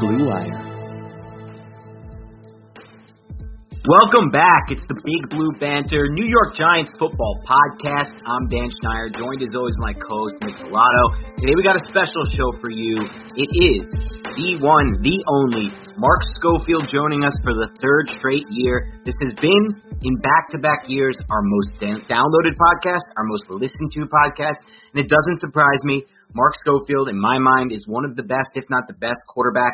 Blue Wire. Welcome back. It's the Big Blue Banter New York Giants football podcast. I'm Dan Schneider, joined as always my co-host Nick Pilato. Today we got a special show for you. It is the one, the only Mark Schofield joining us for the third straight year. This has been in back-to-back years our most downloaded podcast, our most listened to podcast, and it doesn't surprise me. Mark Schofield, in my mind, is one of the best, if not the best, quarterback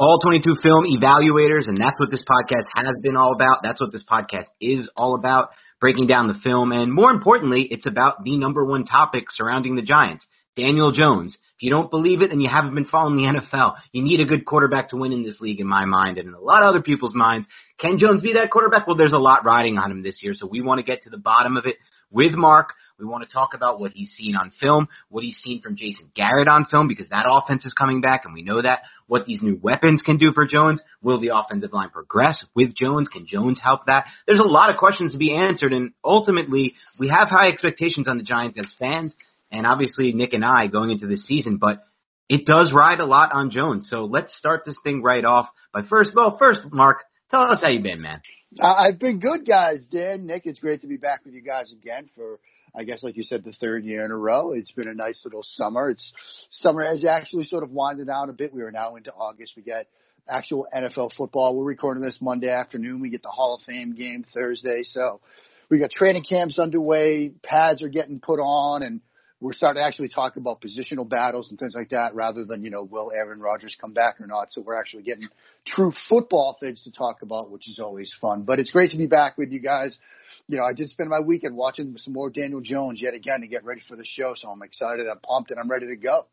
all 22 film evaluators, and that's what this podcast has been all about. That's what this podcast is all about, breaking down the film. And more importantly, it's about the number one topic surrounding the Giants, Daniel Jones. If you don't believe it, then you haven't been following the NFL. You need a good quarterback to win in this league, in my mind, and in a lot of other people's minds. Can Jones be that quarterback? Well, there's a lot riding on him this year, so we want to get to the bottom of it with Mark. We want to talk about what he's seen on film, what he's seen from Jason Garrett on film, because that offense is coming back, and we know that. What these new weapons can do for Jones. Will the offensive line progress with Jones? Can Jones help that? There's a lot of questions to be answered, and ultimately, we have high expectations on the Giants as fans, and obviously Nick and I going into this season, but it does ride a lot on Jones. So let's start this thing right off by first, well, first, Mark, tell us how you been, man. I've been good, guys. Dan, Nick, it's great to be back with you guys again for I guess, like you said, the third year in a row. It's been a nice little summer. It's summer has actually sort of winded down a bit. We are now into August. We get actual NFL football. We're recording this Monday afternoon. We get the Hall of Fame game Thursday. So we got training camps underway. Pads are getting put on and we're starting to actually talk about positional battles and things like that rather than, you know, will Aaron Rodgers come back or not. So we're actually getting true football things to talk about, which is always fun. But it's great to be back with you guys you know, I did spend my weekend watching some more Daniel Jones yet again to get ready for the show. So I'm excited, I'm pumped, and I'm ready to go.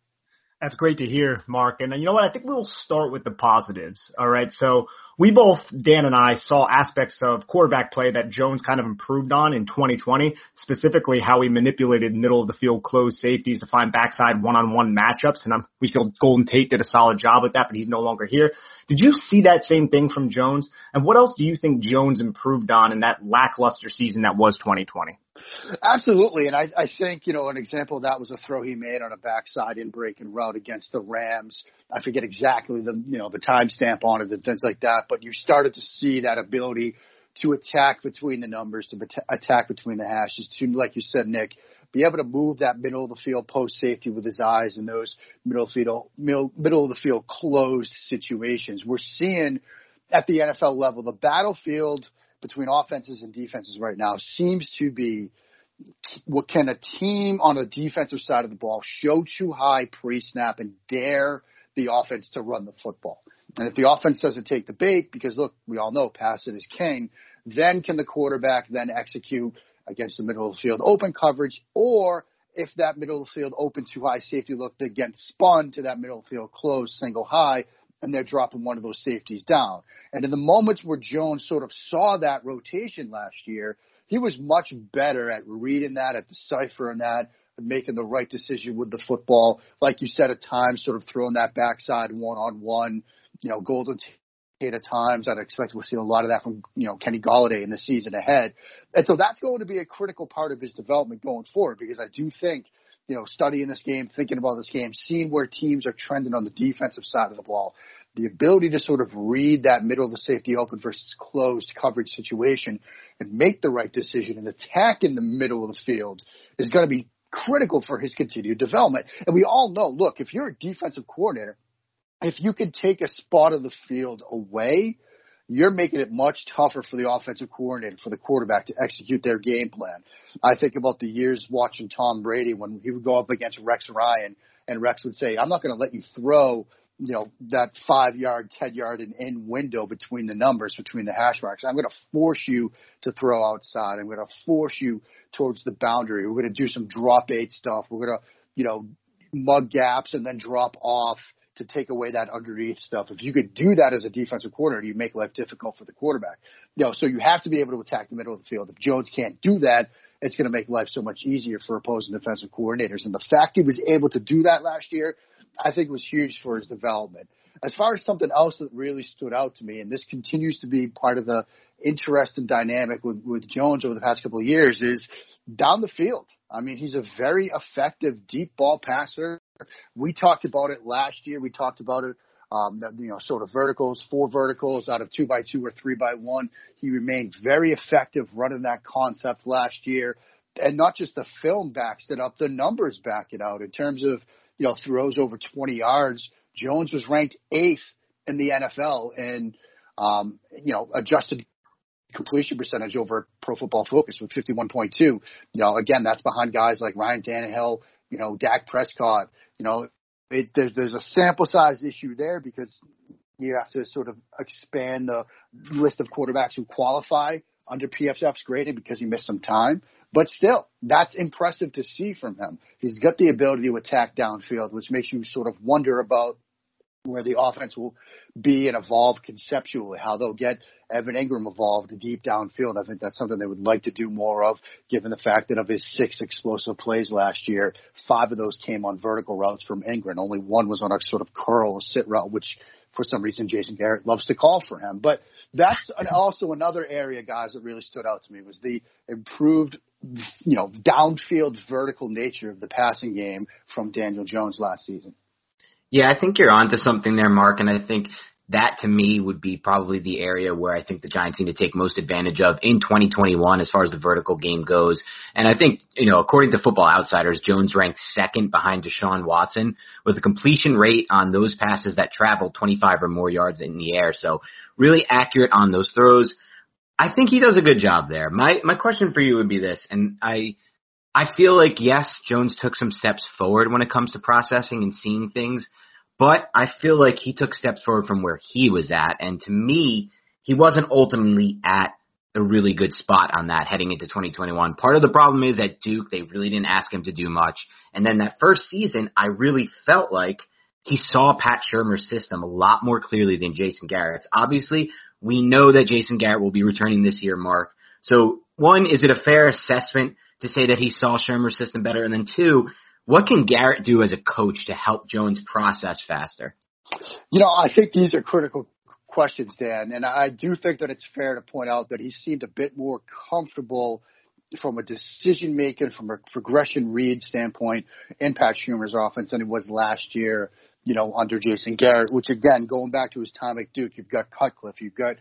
That's great to hear, Mark. And uh, you know what? I think we'll start with the positives. All right. So we both, Dan and I, saw aspects of quarterback play that Jones kind of improved on in 2020, specifically how he manipulated middle of the field closed safeties to find backside one on one matchups. And I'm, we feel Golden Tate did a solid job with that, but he's no longer here. Did you see that same thing from Jones? And what else do you think Jones improved on in that lackluster season that was 2020? Absolutely, and I, I think you know an example of that was a throw he made on a backside in breaking route against the Rams. I forget exactly the you know the timestamp on it and things like that, but you started to see that ability to attack between the numbers, to attack between the hashes, to like you said, Nick, be able to move that middle of the field post safety with his eyes in those middle field middle, middle of the field closed situations. We're seeing at the NFL level the battlefield between offenses and defenses right now seems to be what can a team on the defensive side of the ball show too high pre-snap and dare the offense to run the football. And if the offense doesn't take the bait, because look, we all know passing is king, then can the quarterback then execute against the middle of the field open coverage, or if that middle of the field open too high safety look, they get spun to that middle field close single high, and they're dropping one of those safeties down. And in the moments where Jones sort of saw that rotation last year, he was much better at reading that, at deciphering that, and making the right decision with the football. Like you said, at times, sort of throwing that backside one on one, you know, Golden Tate at times. I'd expect we'll see a lot of that from, you know, Kenny Golladay in the season ahead. And so that's going to be a critical part of his development going forward because I do think, you know, studying this game, thinking about this game, seeing where teams are trending on the defensive side of the ball, the ability to sort of read that middle of the safety open versus closed coverage situation and make the right decision and attack in the middle of the field is going to be critical for his continued development. And we all know, look, if you're a defensive coordinator, if you can take a spot of the field away, you're making it much tougher for the offensive coordinator, for the quarterback to execute their game plan. I think about the years watching Tom Brady when he would go up against Rex Ryan and Rex would say, I'm not going to let you throw, you know, that five yard, 10 yard and in window between the numbers, between the hash marks. I'm going to force you to throw outside. I'm going to force you towards the boundary. We're going to do some drop eight stuff. We're going to, you know, mug gaps and then drop off to take away that underneath stuff. If you could do that as a defensive coordinator, you make life difficult for the quarterback. You know, so you have to be able to attack the middle of the field. If Jones can't do that, it's going to make life so much easier for opposing defensive coordinators. And the fact he was able to do that last year, I think was huge for his development. As far as something else that really stood out to me, and this continues to be part of the interest and dynamic with, with Jones over the past couple of years, is down the field. I mean, he's a very effective deep ball passer. We talked about it last year. We talked about it, um, you know, sort of verticals, four verticals out of two by two or three by one. He remained very effective running that concept last year. And not just the film backs it up, the numbers back it out in terms of, you know, throws over 20 yards. Jones was ranked eighth in the NFL and, um, you know, adjusted completion percentage over Pro Football Focus with 51.2. You know, again, that's behind guys like Ryan Tannehill, you know, Dak Prescott. You know, it, there's there's a sample size issue there because you have to sort of expand the list of quarterbacks who qualify under PFF's grading because he missed some time. But still, that's impressive to see from him. He's got the ability to attack downfield, which makes you sort of wonder about where the offense will be and evolve conceptually, how they'll get Evan Engram evolved deep downfield. I think that's something they would like to do more of, given the fact that of his six explosive plays last year, five of those came on vertical routes from Engram. Only one was on a sort of curl sit route, which for some reason Jason Garrett loves to call for him. But that's an, also another area, guys, that really stood out to me was the improved, you know, downfield vertical nature of the passing game from Daniel Jones last season. Yeah, I think you're onto something there, Mark, and I think that to me would be probably the area where I think the Giants need to take most advantage of in 2021 as far as the vertical game goes. And I think, you know, according to Football Outsiders, Jones ranked second behind Deshaun Watson with a completion rate on those passes that traveled 25 or more yards in the air. So really accurate on those throws. I think he does a good job there. My my question for you would be this, and I I feel like yes, Jones took some steps forward when it comes to processing and seeing things. But I feel like he took steps forward from where he was at. And to me, he wasn't ultimately at a really good spot on that heading into 2021. Part of the problem is at Duke, they really didn't ask him to do much. And then that first season, I really felt like he saw Pat Shurmur's system a lot more clearly than Jason Garrett's. Obviously, we know that Jason Garrett will be returning this year, Mark. So one, is it a fair assessment to say that he saw Shurmur's system better? And then two, what can Garrett do as a coach to help Jones process faster? You know, I think these are critical questions, Dan, and I do think that it's fair to point out that he seemed a bit more comfortable from a decision making, from a progression read standpoint in Pat Shurmur's offense than he was last year, you know, under Jason Garrett, which again, going back to his time at Duke, you've got Cutcliffe, you've got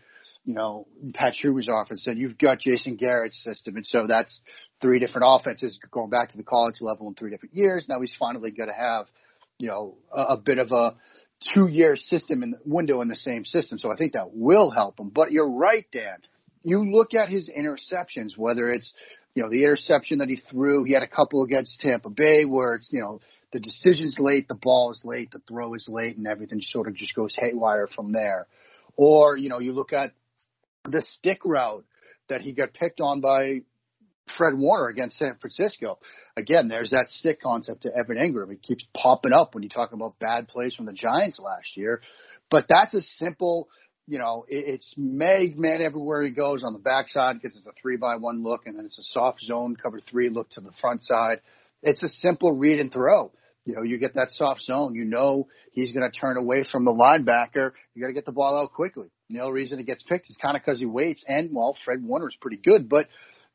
you know, Pat Shurmur's offense, and you've got Jason Garrett's system. And so that's three different offenses going back to the college level in three different years. Now he's finally going to have, you know, a, a bit of a two year system in window in the same system. So I think that will help him. But you're right, Dan. You look at his interceptions, whether it's, you know, the interception that he threw, he had a couple against Tampa Bay where it's, you know, the decision's late, the ball is late, the throw is late, and everything sort of just goes haywire from there. Or, you know, you look at the stick route that he got picked on by Fred Warner against San Francisco. Again, there's that stick concept to Evan Engram. It keeps popping up when you talk about bad plays from the Giants last year. But that's a simple, you know, it's Meg man everywhere he goes on the backside because it's a three by one look, and then it's a soft zone cover three look to the front side. It's a simple read and throw. You know, you get that soft zone. You know he's going to turn away from the linebacker. You got to get the ball out quickly. The only reason it gets picked is kind of because he waits. And well, Fred Warner is pretty good, but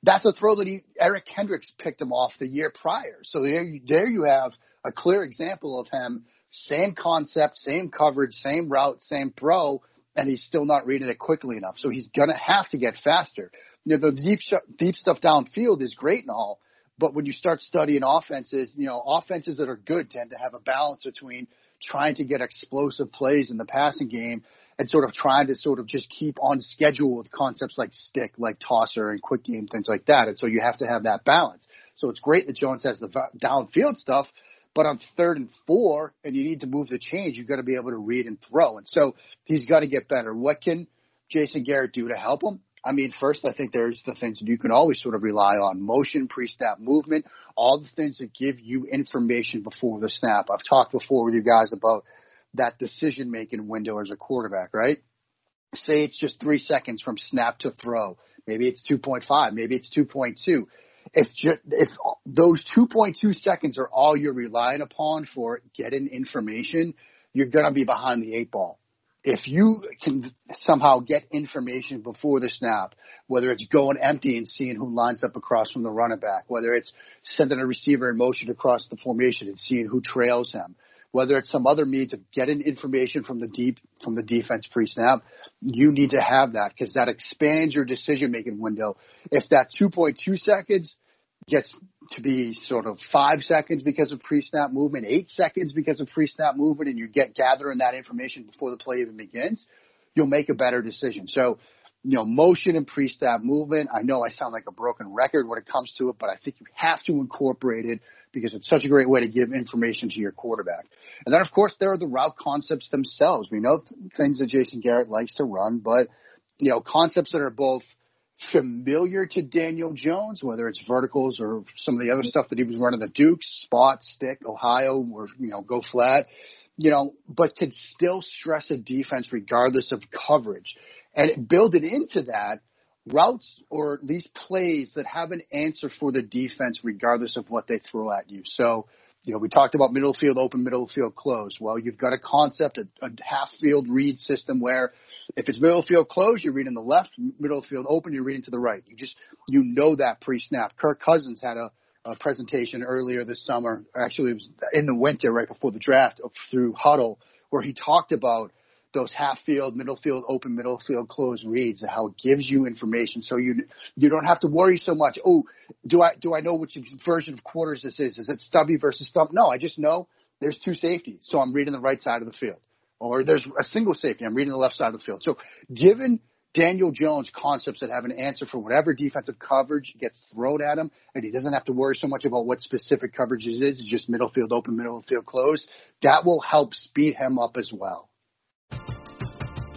that's a throw that he Eric Kendricks picked him off the year prior. So there, you, there you have a clear example of him same concept, same coverage, same route, same throw, and he's still not reading it quickly enough. So he's gonna have to get faster. You know, the deep deep stuff downfield is great and all, but when you start studying offenses, you know, offenses that are good tend to have a balance between trying to get explosive plays in the passing game and sort of trying to sort of just keep on schedule with concepts like stick, like tosser and quick game, things like that. And so you have to have that balance. So it's great that Jones has the downfield stuff, but on third and four, and you need to move the change, you've got to be able to read and throw. And so he's got to get better. What can Jason Garrett do to help him? I mean, first, I think there's the things that you can always sort of rely on motion, pre snap movement, all the things that give you information before the snap. I've talked before with you guys about that decision making window as a quarterback, right? Say it's just three seconds from snap to throw. Maybe it's 2.5. Maybe it's 2.2. If just, if those 2.2 seconds are all you're relying upon for getting information, you're to be behind the eight ball. If you can somehow get information before the snap, whether it's going empty and seeing who lines up across from the running back, whether it's sending a receiver in motion across the formation and seeing who trails him, whether it's some other means of getting information from the deep from the defense pre-snap, you need to have that because that expands your decision making window. If that 2.2 seconds gets to be sort of five seconds because of pre-snap movement, eight seconds because of pre-snap movement, and you get gathering that information before the play even begins, you'll make a better decision. So, you know, motion and pre-snap movement. I know I sound like a broken record when it comes to it, but I think you have to incorporate it because it's such a great way to give information to your quarterback. And then, of course, there are the route concepts themselves. We know things that Jason Garrett likes to run, but, you know, concepts that are both familiar to Daniel Jones, whether it's verticals or some of the other stuff that he was running at Dukes, spot, stick, Ohio, or, you know, go flat, you know, but could still stress a defense regardless of coverage. And build it into that routes or at least plays that have an answer for the defense regardless of what they throw at you. So, you know, we talked about middle field open, middle field closed. Well, you've got a concept, a, a half field read system where if it's middle field closed, you're reading the left, middle field open, you're reading to the right. You just, you know that pre-snap. Kirk Cousins had a, a presentation earlier this summer. Actually, it was in the winter right before the draft through Huddle, where he talked about those half field, middle field, open, middle field, closed reads how it gives you information. So you you don't have to worry so much. Oh, do I do I know which version of quarters this is? Is it stubby versus stump? No, I just know there's two safeties, so I'm reading the right side of the field. Or there's a single safety, I'm reading the left side of the field. So given Daniel Jones concepts that have an answer for whatever defensive coverage gets thrown at him, and he doesn't have to worry so much about what specific coverage it is. Just middle field open, middle field closed. That will help speed him up as well.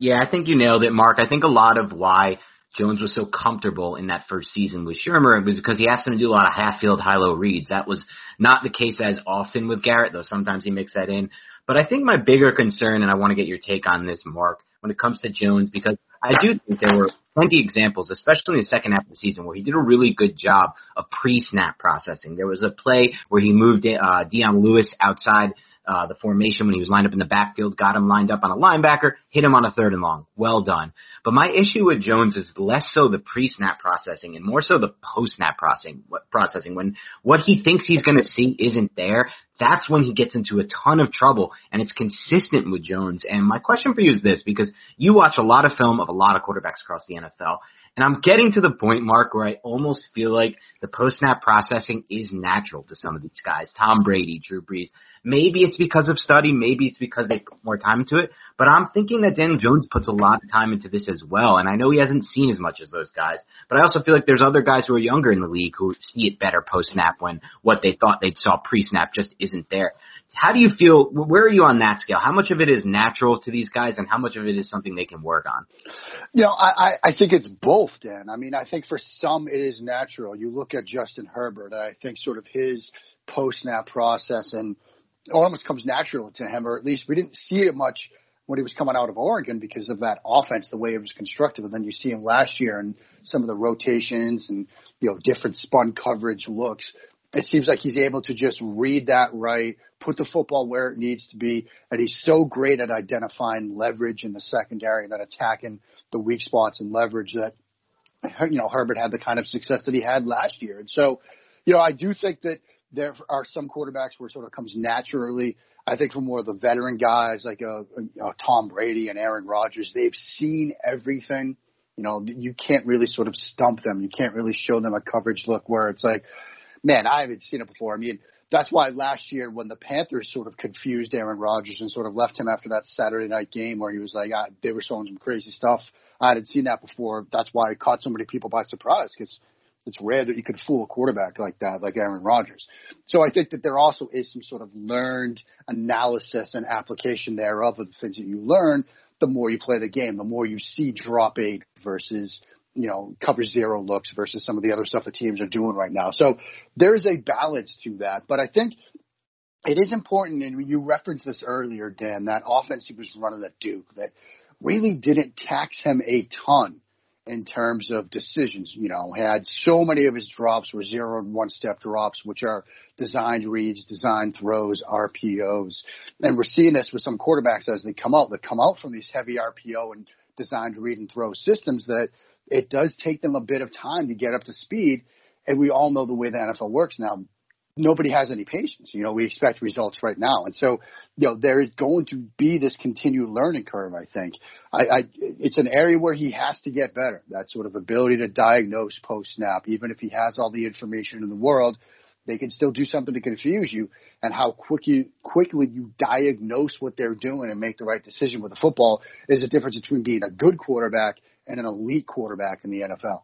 Yeah, I think you nailed it, Mark. I think a lot of why Jones was so comfortable in that first season with Shurmur was because he asked him to do a lot of half field high low reads. That was not the case as often with Garrett, though sometimes he mixed that in. But I think my bigger concern, and I want to get your take on this, Mark, when it comes to Jones, because I do think there were plenty examples, especially in the second half of the season, where he did a really good job of pre-snap processing. There was a play where he moved uh, Dion Lewis outside uh, the formation when he was lined up in the backfield, got him lined up on a linebacker, hit him on a third and long. Well done. But my issue with Jones is less so the pre-snap processing and more so the post-snap processing. Processing when what he thinks he's going to see isn't there, that's when he gets into a ton of trouble, and it's consistent with Jones. And my question for you is this, because you watch a lot of film of a lot of quarterbacks across the NFL, and I'm getting to the point, Mark, where I almost feel like the post snap processing is natural to some of these guys. Tom Brady, Drew Brees. Maybe it's because of study, maybe it's because they put more time into it, but I'm thinking that Daniel Jones puts a lot of time into this as well. And I know he hasn't seen as much as those guys, but I also feel like there's other guys who are younger in the league who see it better post snap when what they thought they saw pre snap just isn't there. How do you feel? Where are you on that scale? How much of it is natural to these guys, and how much of it is something they can work on? You know, I, I think it's both, Dan. I mean, I think for some it is natural. You look at Justin Herbert, I think sort of his post snap process and it almost comes natural to him, or at least we didn't see it much when he was coming out of Oregon because of that offense, the way it was constructed. And then you see him last year and some of the rotations and you know different spun coverage looks. It seems like he's able to just read that right, put the football where it needs to be, and he's so great at identifying leverage in the secondary and then attacking the weak spots and leverage that you know Herbert had the kind of success that he had last year. And so, you know, I do think that there are some quarterbacks where it sort of comes naturally. I think for more of the veteran guys like a, a, a Tom Brady and Aaron Rodgers, they've seen everything. You know, you can't really sort of stump them. You can't really show them a coverage look where it's like, man, I haven't seen it before. I mean, that's why last year when the Panthers sort of confused Aaron Rodgers and sort of left him after that Saturday night game where he was like, ah, they were showing some crazy stuff. I hadn't seen that before. That's why it caught so many people by surprise because it's rare that you could fool a quarterback like that, like Aaron Rodgers. So I think that there also is some sort of learned analysis and application there of the things that you learn. The more you play the game, the more you see drop eight versus you know, cover zero looks versus some of the other stuff the teams are doing right now. So there is a balance to that. But I think it is important, and you referenced this earlier, Dan, that offense he was running at Duke that really didn't tax him a ton in terms of decisions. You know, had so many of his drops were zero and one step drops, which are designed reads, designed throws, RPOs. And we're seeing this with some quarterbacks as they come out, that come out from these heavy RPO and designed read and throw systems that it does take them a bit of time to get up to speed. And we all know the way the NFL works now. Nobody has any patience. You know, we expect results right now. And so, you know, there is going to be this continued learning curve, I think. I, I it's an area where he has to get better. That sort of ability to diagnose post snap, even if he has all the information in the world, they can still do something to confuse you and how quick you, quickly you diagnose what they're doing and make the right decision with the football is the difference between being a good quarterback and an elite quarterback in the NFL.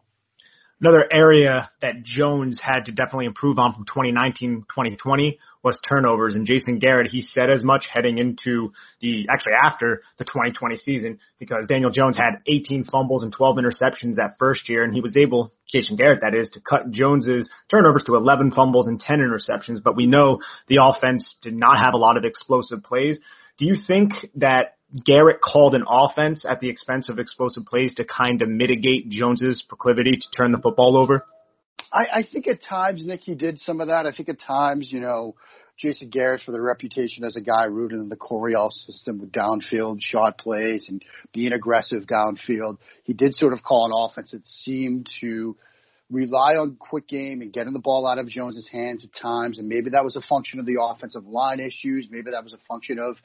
Another area that Jones had to definitely improve on from 2019 2020 was turnovers. And Jason Garrett, he said as much heading into the, actually after the 2020 season, because Daniel Jones had 18 fumbles and 12 interceptions that first year. And he was able, Jason Garrett, that is, to cut Jones's turnovers to 11 fumbles and 10 interceptions. But we know the offense did not have a lot of explosive plays. Do you think that Garrett called an offense at the expense of explosive plays to kind of mitigate Jones's proclivity to turn the football over? I, I think at times, Nick, he did some of that. I think at times, you know, Jason Garrett for the reputation as a guy rooted in the Coryell system with downfield shot plays and being aggressive downfield. He did sort of call an offense that seemed to rely on quick game and getting the ball out of Jones's hands at times. And maybe that was a function of the offensive line issues. Maybe that was a function of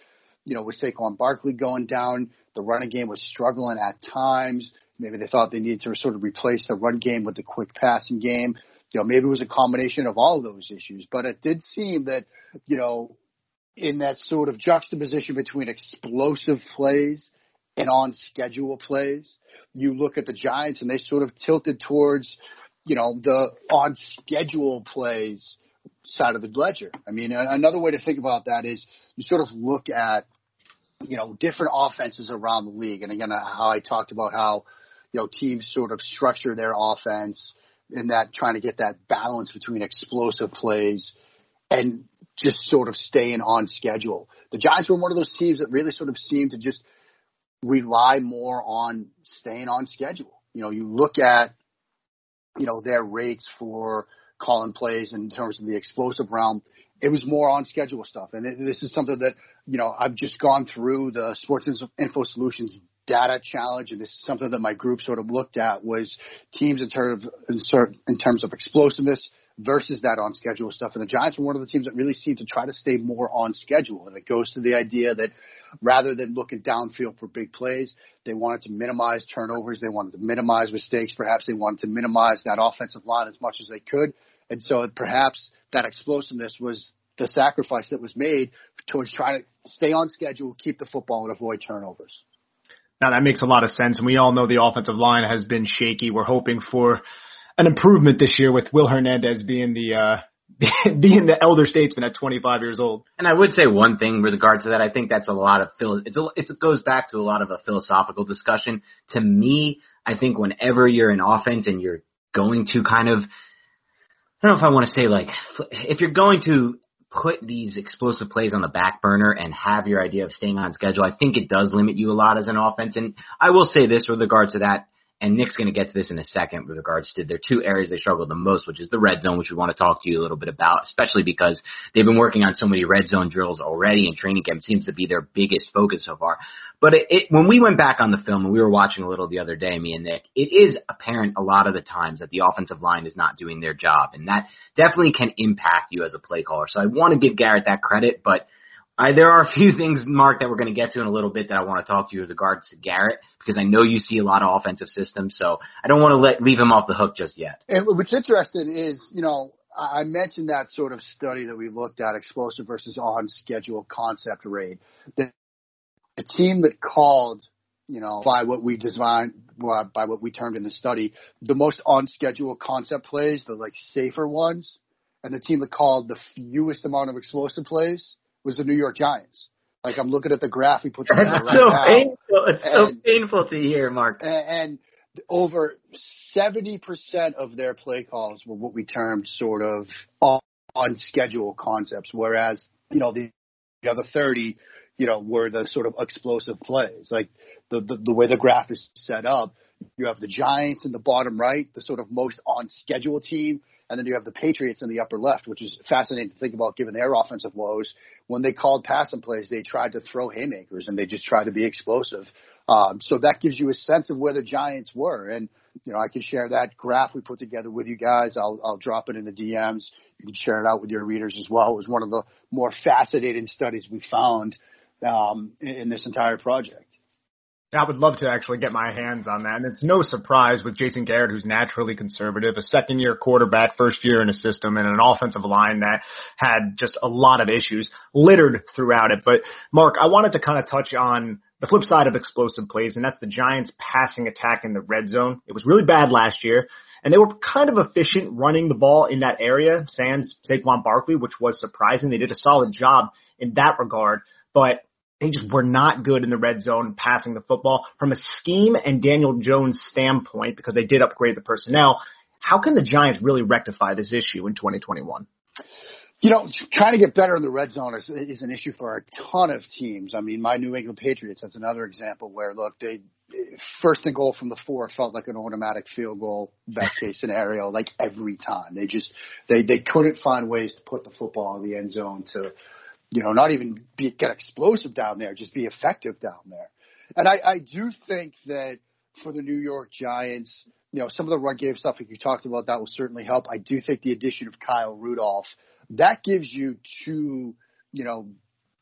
you know, with Saquon Barkley going down, the running game was struggling at times. Maybe they thought they needed to sort of replace the run game with the quick passing game. You know, maybe it was a combination of all those issues, but it did seem that, you know, in that sort of juxtaposition between explosive plays and on schedule plays, you look at the Giants and they sort of tilted towards, you know, the on schedule plays side of the ledger. I mean, another way to think about that is you sort of look at, you know, different offenses around the league. And again, how I talked about how, you know, teams sort of structure their offense in that trying to get that balance between explosive plays and just sort of staying on schedule. The Giants were one of those teams that really sort of seemed to just rely more on staying on schedule. You know, you look at, you know, their rates for calling plays in terms of the explosive realm. It was more on schedule stuff. And it, this is something that, you know, I've just gone through the Sports Info Solutions data challenge, and this is something that my group sort of looked at was teams in terms of, in terms of explosiveness versus that on schedule stuff. And the Giants were one of the teams that really seemed to try to stay more on schedule. And it goes to the idea that rather than looking downfield for big plays, they wanted to minimize turnovers. They wanted to minimize mistakes. Perhaps they wanted to minimize that offensive line as much as they could. And so perhaps that explosiveness was the sacrifice that was made towards trying to stay on schedule, keep the football, and avoid turnovers. Now that makes a lot of sense, and we all know the offensive line has been shaky. We're hoping for an improvement this year with Will Hernandez being the uh, being the elder statesman at 25 years old. And I would say one thing with regards to that. I think that's a lot of phil. It's a, it's, it goes back to a lot of a philosophical discussion. To me, I think whenever you're in offense and you're going to kind of, I don't know if I want to say like, if you're going to put these explosive plays on the back burner and have your idea of staying on schedule, I think it does limit you a lot as an offense. And I will say this with regards to that and Nick's going to get to this in a second with regards to their two areas they struggle the most, which is the red zone, which we want to talk to you a little bit about, especially because they've been working on so many red zone drills already, and training camp seems to be their biggest focus so far. But it, it, when we went back on the film and we were watching a little the other day, me and Nick, it is apparent a lot of the times that the offensive line is not doing their job, and that definitely can impact you as a play caller. So I want to give Garrett that credit, but I, there are a few things, Mark, that we're going to get to in a little bit that I want to talk to you with regards to Garrett because I know you see a lot of offensive systems, so I don't want to let leave him off the hook just yet. And what's interesting is, you know, I mentioned that sort of study that we looked at, explosive versus on schedule concept rate. The, the team that called, you know, by what we designed, by what we termed in the study, the most on schedule concept plays, the like safer ones, and the team that called the fewest amount of explosive plays was the New York Giants. Like I'm looking at the graph we put together right so now. Painful. It's and, so painful to hear, Mark. And, and over 70% of their play calls were what we termed sort of on, on schedule concepts, whereas, you know, the, the other 30, you know, were the sort of explosive plays. Like the, the, the way the graph is set up, you have the Giants in the bottom right, the sort of most on schedule team, and then you have the Patriots in the upper left, which is fascinating to think about given their offensive woes. When they called passing plays, they tried to throw haymakers and they just tried to be explosive. Um, so that gives you a sense of where the Giants were. And, you know, I can share that graph we put together with you guys. I'll, I'll drop it in the DMs. You can share it out with your readers as well. It was one of the more fascinating studies we found um, in, in this entire project. I would love to actually get my hands on that. And it's no surprise with Jason Garrett, who's naturally conservative, a second year quarterback, first year in a system, and an offensive line that had just a lot of issues littered throughout it. But Mark, I wanted to kind of touch on the flip side of explosive plays, and that's the Giants passing attack in the red zone. It was really bad last year. And they were kind of efficient running the ball in that area, sans Saquon Barkley, which was surprising. They did a solid job in that regard. But they just were not good in the red zone passing the football from a scheme and Daniel Jones standpoint because they did upgrade the personnel. How can the Giants really rectify this issue in 2021? You know, trying to get better in the red zone is, is an issue for a ton of teams. I mean, my New England Patriots, that's another example where, look, they first and goal from the four felt like an automatic field goal, best case scenario, like every time. They just, they, they couldn't find ways to put the football in the end zone to, you know, not even be get explosive down there, just be effective down there. And I, I do think that for the New York Giants, you know, some of the run game stuff like you talked about that will certainly help. I do think the addition of Kyle Rudolph that gives you two, you know,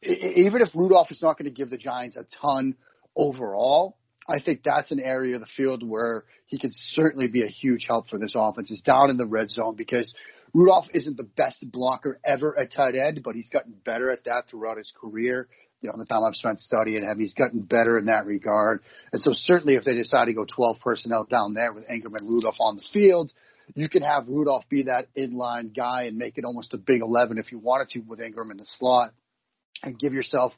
even if Rudolph is not going to give the Giants a ton overall, I think that's an area of the field where he could certainly be a huge help for this offense. Is down in the red zone because Rudolph isn't the best blocker ever at tight end, but he's gotten better at that throughout his career. You know, the time I've spent studying him, he's gotten better in that regard. And so certainly if they decide to go 12 personnel down there with Engram and Rudolph on the field, you can have Rudolph be that inline guy and make it almost a big 11 if you wanted to with Engram in the slot and give yourself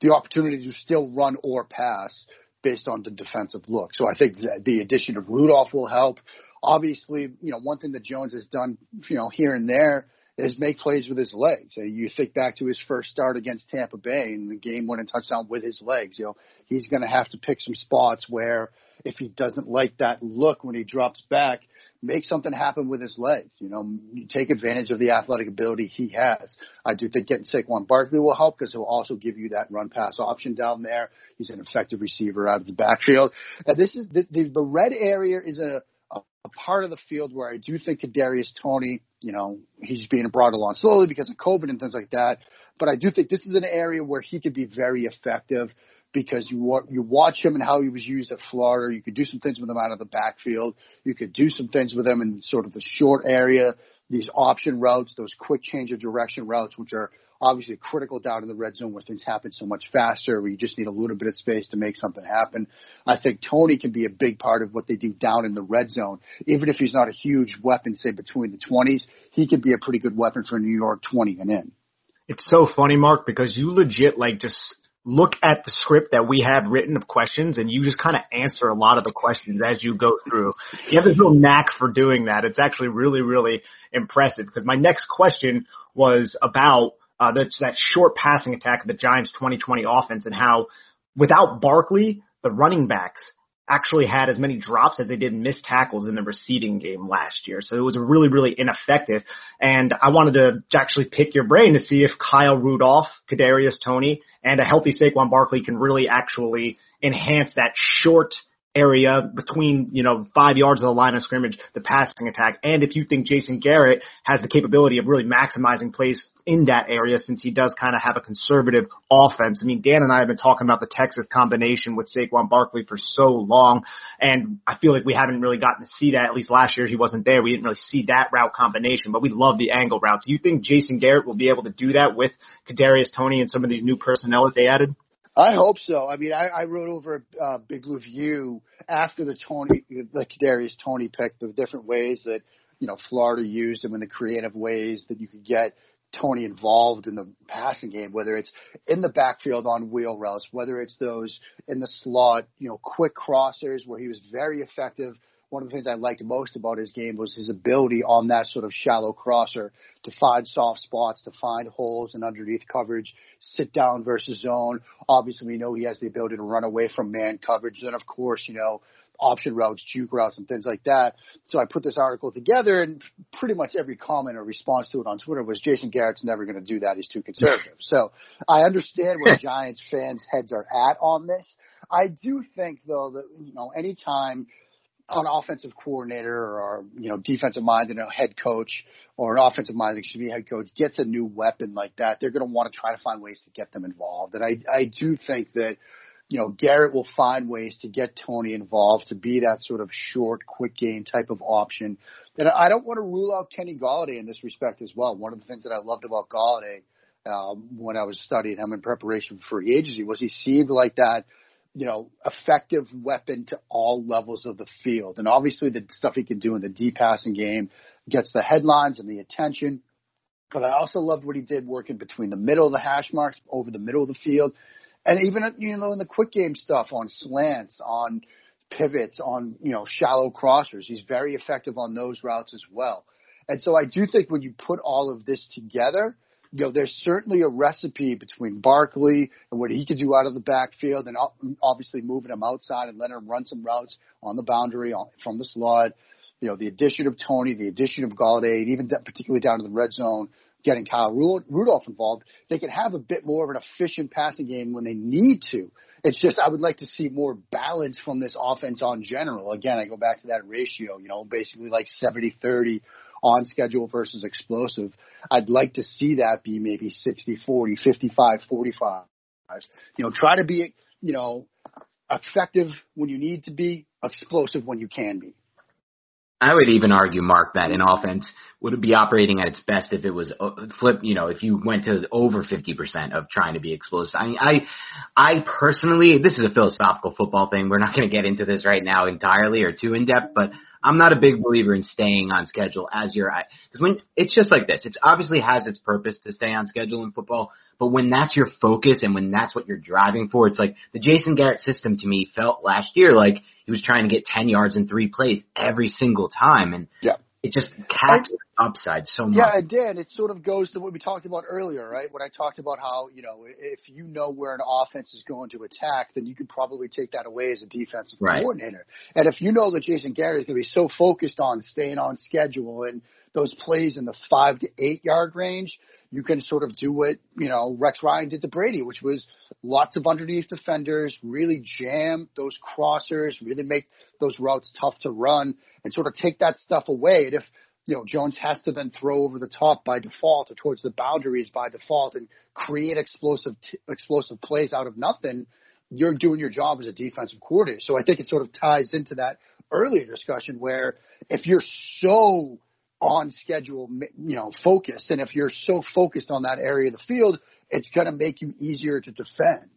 the opportunity to still run or pass based on the defensive look. So I think the addition of Rudolph will help. Obviously, you know, one thing that Jones has done, you know, here and there is make plays with his legs. You think back to his first start against Tampa Bay and the game winning touchdown with his legs. You know, he's going to have to pick some spots where if he doesn't like that look when he drops back, make something happen with his legs. You know, take advantage of the athletic ability he has. I do think getting Saquon Barkley will help because he'll also give you that run pass option down there. He's an effective receiver out of the backfield. And this is the, the, the red area is a a part of the field where I do think Kadarius Toney, you know, he's being brought along slowly because of COVID and things like that. But I do think this is an area where he could be very effective because you you watch him and how he was used at Florida. You could do some things with him out of the backfield. You could do some things with him in sort of the short area, these option routes, those quick change of direction routes, which are obviously critical down in the red zone where things happen so much faster, where you just need a little bit of space to make something happen. I think Toney can be a big part of what they do down in the red zone. Even if he's not a huge weapon, say between the 20s, he could be a pretty good weapon for New York 20 and in. It's so funny, Mark, because you legit like just look at the script that we have written of questions and you just kind of answer a lot of the questions as you go through. You have this real knack for doing that. It's actually really, really impressive because my next question was about uh, that's that short passing attack of the Giants 2020 offense and how without Barkley, the running backs actually had as many drops as they did missed tackles in the receiving game last year. So it was really, really ineffective. And I wanted to actually pick your brain to see if Kyle Rudolph, Kadarius Toney, and a healthy Saquon Barkley can really actually enhance that short area between, you know, five yards of the line of scrimmage, the passing attack. And if you think Jason Garrett has the capability of really maximizing plays in that area since he does kind of have a conservative offense. I mean, Dan and I have been talking about the Texas combination with Saquon Barkley for so long, and I feel like we haven't really gotten to see that. At least last year he wasn't there. We didn't really see that route combination, but we love the angle route. Do you think Jason Garrett will be able to do that with Kadarius Toney and some of these new personnel that they added? I hope so. I mean, I, I wrote over uh, Big Blue View after the Toney, the Kadarius Toney pick, the different ways that you know Florida used him in the creative ways that you could get Toney involved in the passing game, whether it's in the backfield on wheel routes, whether it's those in the slot, you know, quick crossers where he was very effective one of the things I liked most about his game was his ability on that sort of shallow crosser to find soft spots, to find holes and underneath coverage, sit down versus zone. Obviously, we know he has the ability to run away from man coverage. Then, of course, you know, option routes, juke routes, and things like that. So I put this article together, and pretty much every comment or response to it on Twitter was Jason Garrett's never going to do that. He's too conservative. so I understand where Giants fans' heads are at on this. I do think, though, that you know, anytime – an offensive coordinator or you know defensive mind and a head coach or an offensive mind, excuse me, head coach gets a new weapon like that, they're going to want to try to find ways to get them involved. And I I do think that you know Garrett will find ways to get Toney involved to be that sort of short, quick game type of option. And I don't want to rule out Kenny Golladay in this respect as well. One of the things that I loved about Golladay um, when I was studying him in preparation for free agency was he seemed like that you know, effective weapon to all levels of the field. And obviously the stuff he can do in the deep passing game gets the headlines and the attention. But I also loved what he did working between the middle of the hash marks, over the middle of the field, and even you know in the quick game stuff on slants, on pivots, on you know shallow crossers. He's very effective on those routes as well. And so I do think when you put all of this together, you know, there's certainly a recipe between Barkley and what he could do out of the backfield, and obviously moving him outside and letting him run some routes on the boundary on, from the slot. You know, the addition of Toney, the addition of Golladay, and even particularly down to the red zone, getting Kyle Rudolph involved, they can have a bit more of an efficient passing game when they need to. It's just I would like to see more balance from this offense on general. Again, I go back to that ratio, you know, basically like 70-30 on schedule versus explosive. I'd like to see that be maybe 60 40, 55 45. You know, try to be, you know, effective when you need to be, explosive when you can be. I would even argue, Mark, that an offense would be operating at its best if it was uh, flip. You know, if you went to over fifty percent of trying to be explosive. I, I, I personally, this is a philosophical football thing. We're not going to get into this right now entirely or too in depth, but I'm not a big believer in staying on schedule as you're because when it's just like this, it obviously has its purpose to stay on schedule in football. But when that's your focus and when that's what you're driving for, it's like the Jason Garrett system to me felt last year like he was trying to get 10 yards in three plays every single time. And yeah. it just capped upside so much. Yeah, it did. It sort of goes to what we talked about earlier, right? When I talked about how, you know, if you know where an offense is going to attack, then you could probably take that away as a defensive right. coordinator. And if you know that Jason Garrett is going to be so focused on staying on schedule and those plays in the five to eight yard range, you can sort of do what, you know, Rex Ryan did to Brady, which was lots of underneath defenders, really jam those crossers, really make those routes tough to run and sort of take that stuff away. And if, you know, Jones has to then throw over the top by default or towards the boundaries by default and create explosive, t- explosive plays out of nothing, you're doing your job as a defensive coordinator. So I think it sort of ties into that earlier discussion where if you're so on schedule, you know, focused. And if you're so focused on that area of the field, it's going to make you easier to defend.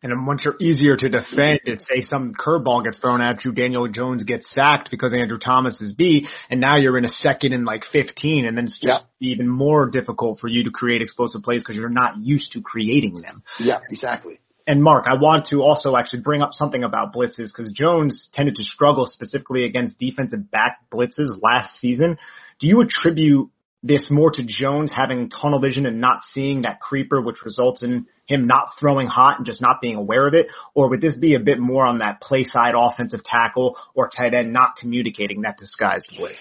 And once you're easier to defend, it's say some curveball gets thrown at you, Daniel Jones gets sacked because Andrew Thomas is B, and now you're in a second and like 15, and then it's just yeah. even more difficult for you to create explosive plays because you're not used to creating them. Yeah, exactly. And Mark, I want to also actually bring up something about blitzes because Jones tended to struggle specifically against defensive back blitzes last season. Do you attribute this more to Jones having tunnel vision and not seeing that creeper, which results in him not throwing hot and just not being aware of it? Or would this be a bit more on that play side offensive tackle or tight end not communicating that disguised blitz?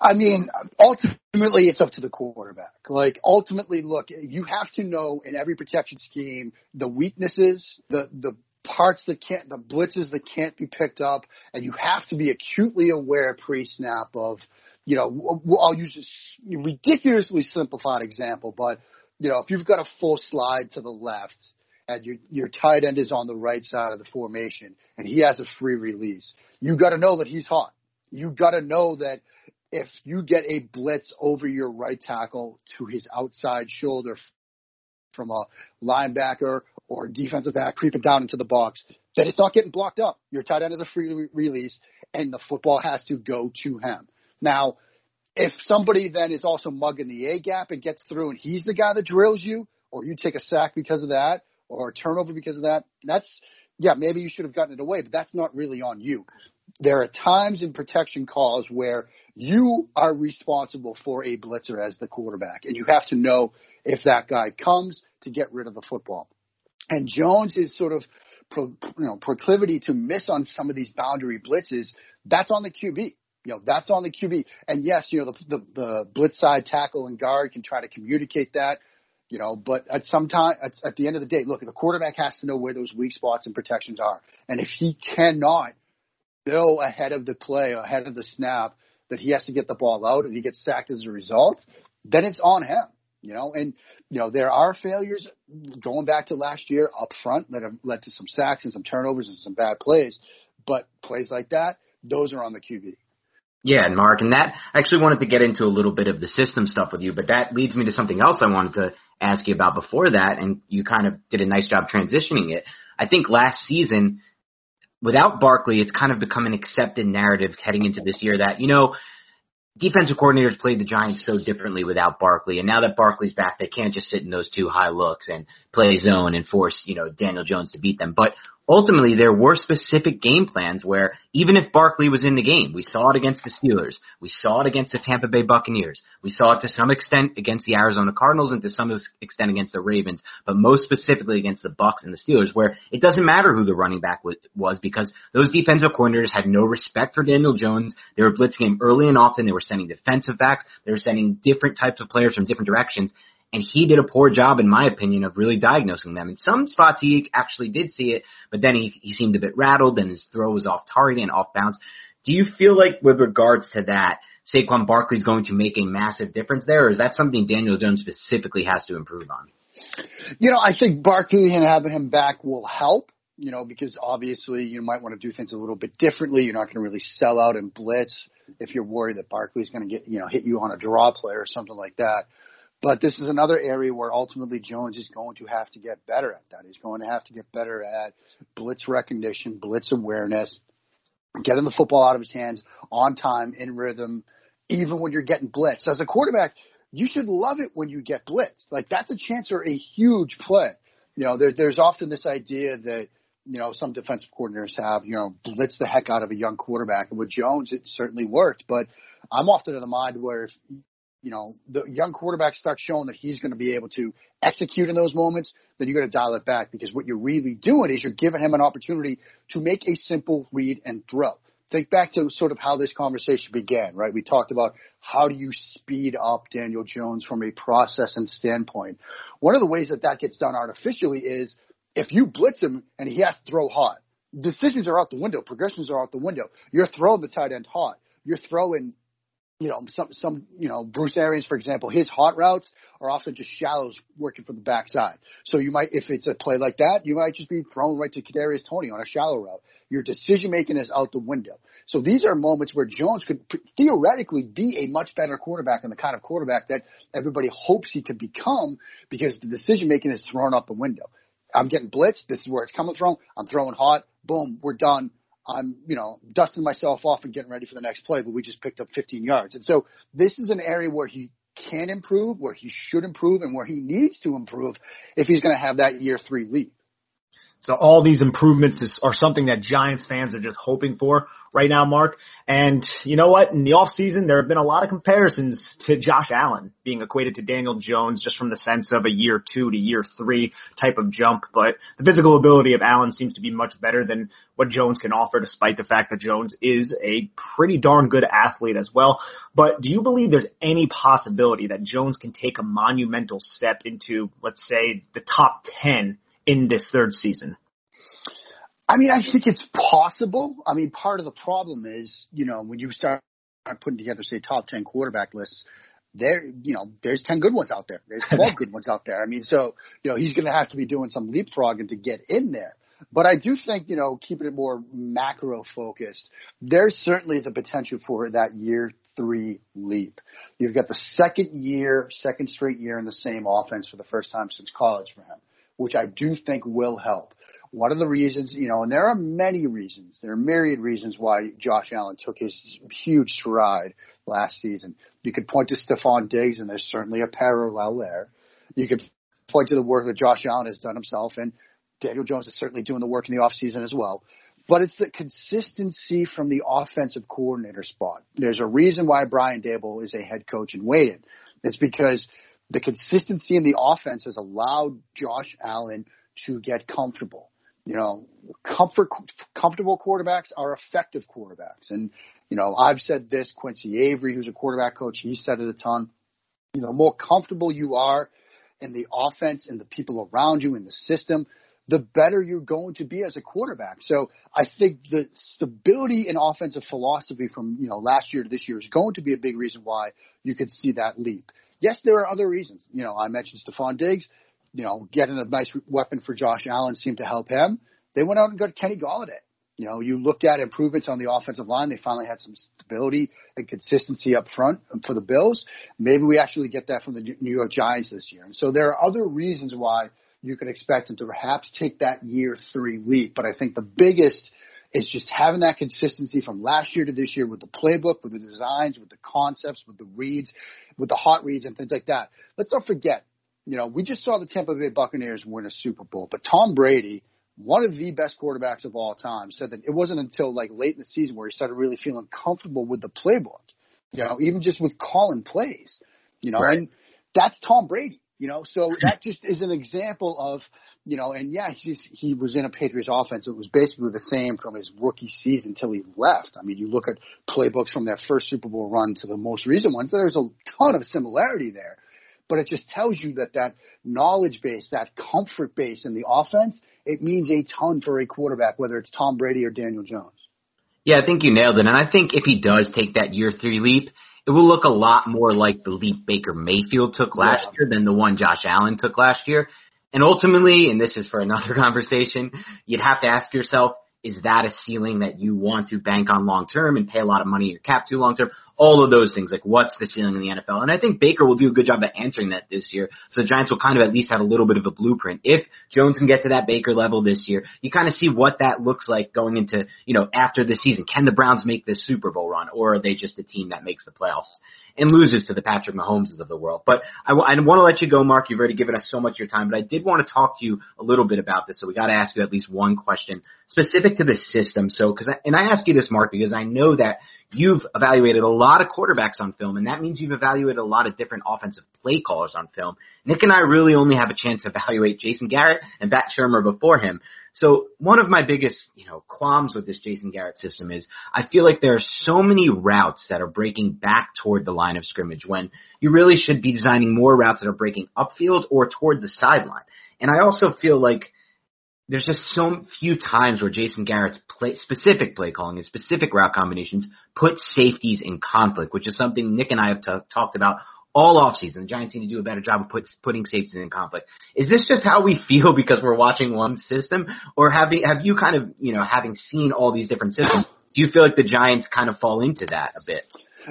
I mean, ultimately, it's up to the quarterback. Like, ultimately, look, you have to know in every protection scheme the weaknesses, the the parts that can't, the blitzes that can't be picked up, and you have to be acutely aware pre-snap of, you know, I'll use a ridiculously simplified example, but you know, if you've got a full slide to the left and your your tight end is on the right side of the formation and he has a free release, you got to know that he's hot you got to know that if you get a blitz over your right tackle to his outside shoulder from a linebacker or defensive back creeping down into the box, that it's not getting blocked up. Your tight end is a free re- release, and the football has to go to him. Now, if somebody then is also mugging the A gap and gets through, and he's the guy that drills you, or you take a sack because of that, or a turnover because of that, that's yeah, maybe you should have gotten it away, but that's not really on you there are times in protection calls where you are responsible for a blitzer as the quarterback, and you have to know if that guy comes to get rid of the football. And Jones is sort of pro, you know proclivity to miss on some of these boundary blitzes. That's on the QB. You know, that's on the QB. And yes, you know, the, the, the blitz side tackle and guard can try to communicate that, you know, but at some time, at, at the end of the day, look, the quarterback has to know where those weak spots and protections are. And if he cannot know ahead of the play, ahead of the snap, that he has to get the ball out and he gets sacked as a result, then it's on him. You know, and you know there are failures going back to last year up front that have led to some sacks and some turnovers and some bad plays. But plays like that, those are on the QB. Yeah, and Mark, and that I actually wanted to get into a little bit of the system stuff with you, but that leads me to something else I wanted to ask you about before that, and you kind of did a nice job transitioning it. I think last season without Barkley, it's kind of become an accepted narrative heading into this year that, you know, defensive coordinators played the Giants so differently without Barkley. And now that Barkley's back, they can't just sit in those two high looks and play zone and force, you know, Daniel Jones to beat them. But ultimately there were specific game plans where even if Barkley was in the game, we saw it against the Steelers, we saw it against the Tampa Bay Buccaneers, we saw it to some extent against the Arizona Cardinals and to some extent against the Ravens, but most specifically against the Bucks and the Steelers, where it doesn't matter who the running back was because those defensive coordinators had no respect for Daniel Jones. They were blitzing him early and often. They were sending defensive backs. They were sending different types of players from different directions and he did a poor job, in my opinion, of really diagnosing them. In some spots, he actually did see it, but then he he seemed a bit rattled, and his throw was off target and off bounds. Do you feel like, with regards to that, Saquon Barkley is going to make a massive difference there, or is that something Daniel Jones specifically has to improve on? You know, I think Barkley and having him back will help. You know, because obviously you might want to do things a little bit differently. You're not going to really sell out and blitz if you're worried that Barkley's going to get, you know, hit you on a draw play or something like that. But this is another area where ultimately Jones is going to have to get better at that. He's going to have to get better at blitz recognition, blitz awareness, getting the football out of his hands on time, in rhythm, even when you're getting blitzed. As a quarterback, you should love it when you get blitzed. Like that's a chance for a huge play. You know, there, there's often this idea that you know, some defensive coordinators have, you know, blitz the heck out of a young quarterback. And with Jones, it certainly worked. But I'm often of the mind where if, you know, the young quarterback starts showing that he's going to be able to execute in those moments, then you're going to dial it back because what you're really doing is you're giving him an opportunity to make a simple read and throw. Think back to sort of how this conversation began, right? We talked about how do you speed up Daniel Jones from a process and standpoint. One of the ways that that gets done artificially is if you blitz him and he has to throw hot, decisions are out the window, progressions are out the window. You're throwing the tight end hot. You're throwing you know, some, some, you know, Bruce Arians, for example, his hot routes are often just shallows working from the backside. So you might, if it's a play like that, you might just be thrown right to Kadarius Toney on a shallow route. Your decision making is out the window. So these are moments where Jones could theoretically be a much better quarterback and the kind of quarterback that everybody hopes he could become because the decision making is thrown out the window. I'm getting blitzed. This is where it's coming from. I'm throwing hot. Boom. We're done. I'm, you know, dusting myself off and getting ready for the next play, but we just picked up 15 yards. And so this is an area where he can improve, where he should improve, and where he needs to improve if he's going to have that year three lead. So all these improvements is, are something that Giants fans are just hoping for right now, Mark. And you know what? In the off season, there have been a lot of comparisons to Josh Allen being equated to Daniel Jones just from the sense of a year two to year three type of jump. But the physical ability of Allen seems to be much better than what Jones can offer, despite the fact that Jones is a pretty darn good athlete as well. But do you believe there's any possibility that Jones can take a monumental step into, let's say, the top 10 in this third season? I mean, I think it's possible. I mean, part of the problem is, you know, when you start putting together, say, top 10 quarterback lists, there, you know, there's 10 good ones out there. There's 12 good ones out there. I mean, so, you know, he's going to have to be doing some leapfrogging to get in there. But I do think, you know, keeping it more macro focused, there's certainly the potential for that year three leap. You've got the second year, second straight year in the same offense for the first time since college for him which I do think will help. One of the reasons, you know, and there are many reasons, there are myriad reasons why Josh Allen took his huge stride last season. You could point to Stefon Diggs, and there's certainly a parallel there. You could point to the work that Josh Allen has done himself, and Daniel Jones is certainly doing the work in the offseason as well. But it's the consistency from the offensive coordinator spot. There's a reason why Brian Daboll is a head coach and waited. It's because the consistency in the offense has allowed Josh Allen to get comfortable. You know, comfort, comfortable quarterbacks are effective quarterbacks. And, you know, I've said this, Quincy Avery, who's a quarterback coach, he said it a ton. You know, more comfortable you are in the offense and the people around you in the system, the better you're going to be as a quarterback. So I think the stability in offensive philosophy from, you know, last year to this year is going to be a big reason why you could see that leap. Yes, there are other reasons. You know, I mentioned Stefon Diggs. You know, getting a nice weapon for Josh Allen seemed to help him. They went out and got Kenny Golladay. You know, you looked at improvements on the offensive line. They finally had some stability and consistency up front for the Bills. Maybe we actually get that from the New York Giants this year. And so there are other reasons why you can expect them to perhaps take that year three leap. But I think the biggest is just having that consistency from last year to this year with the playbook, with the designs, with the concepts, with the reads, with the hot reads and things like that. Let's not forget, you know, we just saw the Tampa Bay Buccaneers win a Super Bowl, but Tom Brady, one of the best quarterbacks of all time, said that it wasn't until like late in the season where he started really feeling comfortable with the playbook. You know, even just with calling plays. You know, right. and that's Tom Brady. You know, so that just is an example of, you know, and yeah, he's, he was in a Patriots offense. It was basically the same from his rookie season until he left. I mean, you look at playbooks from that first Super Bowl run to the most recent ones, there's a ton of similarity there. But it just tells you that that knowledge base, that comfort base in the offense, it means a ton for a quarterback, whether it's Tom Brady or Daniel Jones. Yeah, I think you nailed it. And I think if he does take that year three leap, it will look a lot more like the leap Baker Mayfield took last yeah. year than the one Josh Allen took last year. And ultimately, and this is for another conversation, you'd have to ask yourself, is that a ceiling that you want to bank on long term and pay a lot of money your cap to long term? All of those things, like what's the ceiling in the NFL? And I think Baker will do a good job at answering that this year. So the Giants will kind of at least have a little bit of a blueprint. If Jones can get to that Baker level this year, you kind of see what that looks like going into, you know, after the season. Can the Browns make this Super Bowl run or are they just a team that makes the playoffs? And loses to the Patrick Mahomes of the world. But I, I want to let you go, Mark. You've already given us so much of your time, but I did want to talk to you a little bit about this. So we got to ask you at least one question specific to the system. So, cause I, and I ask you this, Mark, because I know that you've evaluated a lot of quarterbacks on film, and that means you've evaluated a lot of different offensive play callers on film. Nick and I really only have a chance to evaluate Jason Garrett and Pat Shurmur before him. So one of my biggest, you know, qualms with this Jason Garrett system is I feel like there are so many routes that are breaking back toward the line of scrimmage when you really should be designing more routes that are breaking upfield or toward the sideline. And I also feel like there's just so few times where Jason Garrett's play, specific play calling and specific route combinations put safeties in conflict, which is something Nick and I have t- talked about all offseason. The Giants need to do a better job of put, putting safeties in conflict. Is this just how we feel because we're watching one system, or have you, have you kind of you know having seen all these different systems? Do you feel like the Giants kind of fall into that a bit?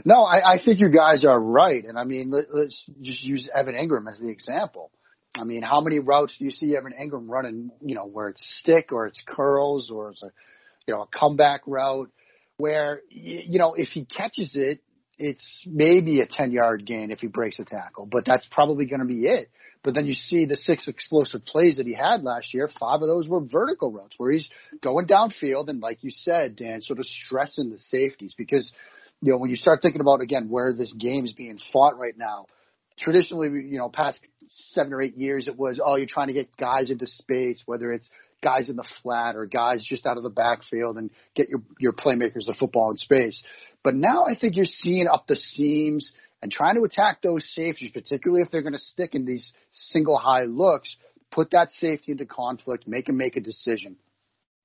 No, I, I think you guys are right, and I mean let, let's just use Evan Engram as the example. I mean, how many routes do you see Evan Engram running? You know, where it's stick or it's curls or it's a you know a comeback route where you know if he catches it it's maybe a 10 yard gain if he breaks a tackle, but that's probably going to be it. But then you see the six explosive plays that he had last year. Five of those were vertical routes where he's going downfield and, like you said, Dan, sort of stressing the safeties because, you know, when you start thinking about again where this game is being fought right now, traditionally, you know, past seven or eight years, it was oh, you're trying to get guys into space, whether it's guys in the flat or guys just out of the backfield and get your your playmakers the football in space. But now I think you're seeing up the seams and trying to attack those safeties, particularly if they're going to stick in these single high looks, put that safety into conflict, make him make a decision.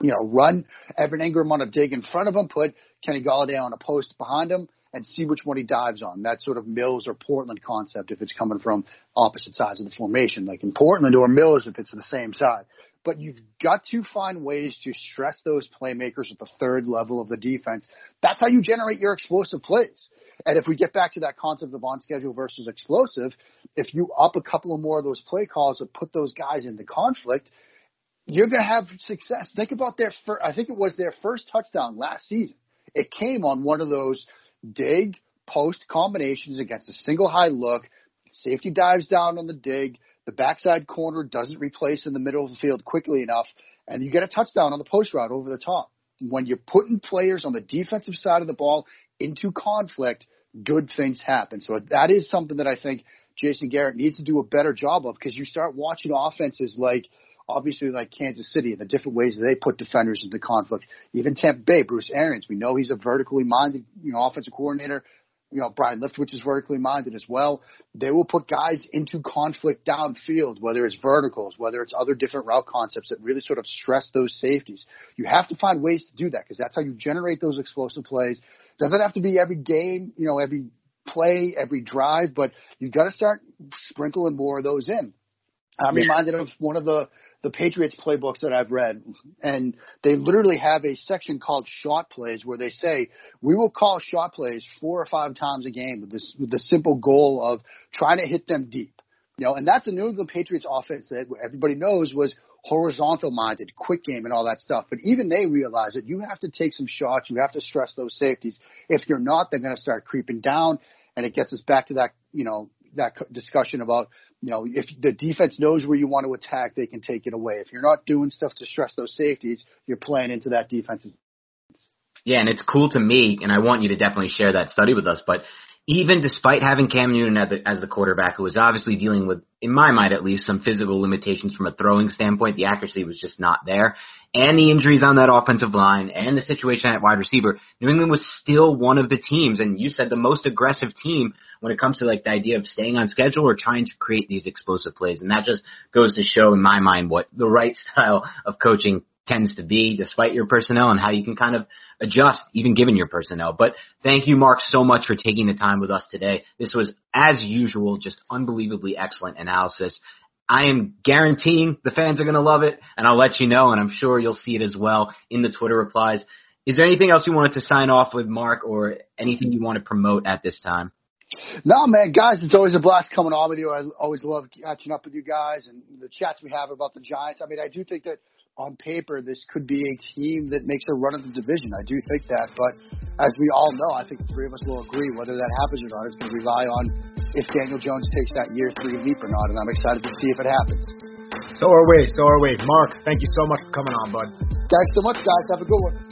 You know, run Evan Engram on a dig in front of him, put Kenny Golladay on a post behind him, and see which one he dives on. That sort of Mills or Portland concept if it's coming from opposite sides of the formation, like in Portland or Mills if it's the same side but you've got to find ways to stress those playmakers at the third level of the defense. That's how you generate your explosive plays. And if we get back to that concept of on schedule versus explosive, if you up a couple of more of those play calls and put those guys into conflict, you're going to have success. Think about their first, I think it was their first touchdown last season. It came on one of those dig post combinations against a single high look. Safety dives down on the dig the backside corner doesn't replace in the middle of the field quickly enough, and you get a touchdown on the post route over the top. When you're putting players on the defensive side of the ball into conflict, good things happen. So that is something that I think Jason Garrett needs to do a better job of because you start watching offenses like obviously like Kansas City and the different ways that they put defenders into conflict. Even Tampa Bay, Bruce Arians, we know he's a vertically minded, you know, offensive coordinator you know, Byron Leftwich is vertically minded as well. They will put guys into conflict downfield, whether it's verticals, whether it's other different route concepts that really sort of stress those safeties. You have to find ways to do that because that's how you generate those explosive plays. Doesn't have to be every game, you know, every play, every drive, but you've got to start sprinkling more of those in. I'm yeah. reminded of one of the the Patriots playbooks that I've read, and they literally have a section called shot plays where they say we will call shot plays four or five times a game with this with the simple goal of trying to hit them deep. You know, and that's a New England Patriots offense that everybody knows was horizontal minded, quick game, and all that stuff. But even they realize that you have to take some shots, you have to stress those safeties. If you're not, they're going to start creeping down, and it gets us back to that you know that discussion about you know, if the defense knows where you want to attack, they can take it away. If you're not doing stuff to stress those safeties, you're playing into that defense. Yeah, and it's cool to me, and I want you to definitely share that study with us. But even despite having Cam Newton as the, as the quarterback, who was obviously dealing with, in my mind at least, some physical limitations from a throwing standpoint, the accuracy was just not there and the injuries on that offensive line and the situation at wide receiver, New England was still one of the teams, and you said the most aggressive team when it comes to like the idea of staying on schedule or trying to create these explosive plays. And that just goes to show in my mind what the right style of coaching tends to be despite your personnel and how you can kind of adjust even given your personnel. But thank you, Mark, so much for taking the time with us today. This was, as usual, just unbelievably excellent analysis. I am guaranteeing the fans are going to love it, and I'll let you know, and I'm sure you'll see it as well in the Twitter replies. Is there anything else you wanted to sign off with, Mark, or anything you want to promote at this time? No, man, guys, it's always a blast coming on with you. I always love catching up with you guys and the chats we have about the Giants. I mean, I do think that on paper, this could be a team that makes a run of the division. I do think that, but as we all know, I think the three of us will agree whether that happens or not is going to rely on if Daniel Jones takes that year three leap or not, and I'm excited to see if it happens. So are we. So are we. Mark, thank you so much for coming on, bud. Thanks so much, guys. Have a good one.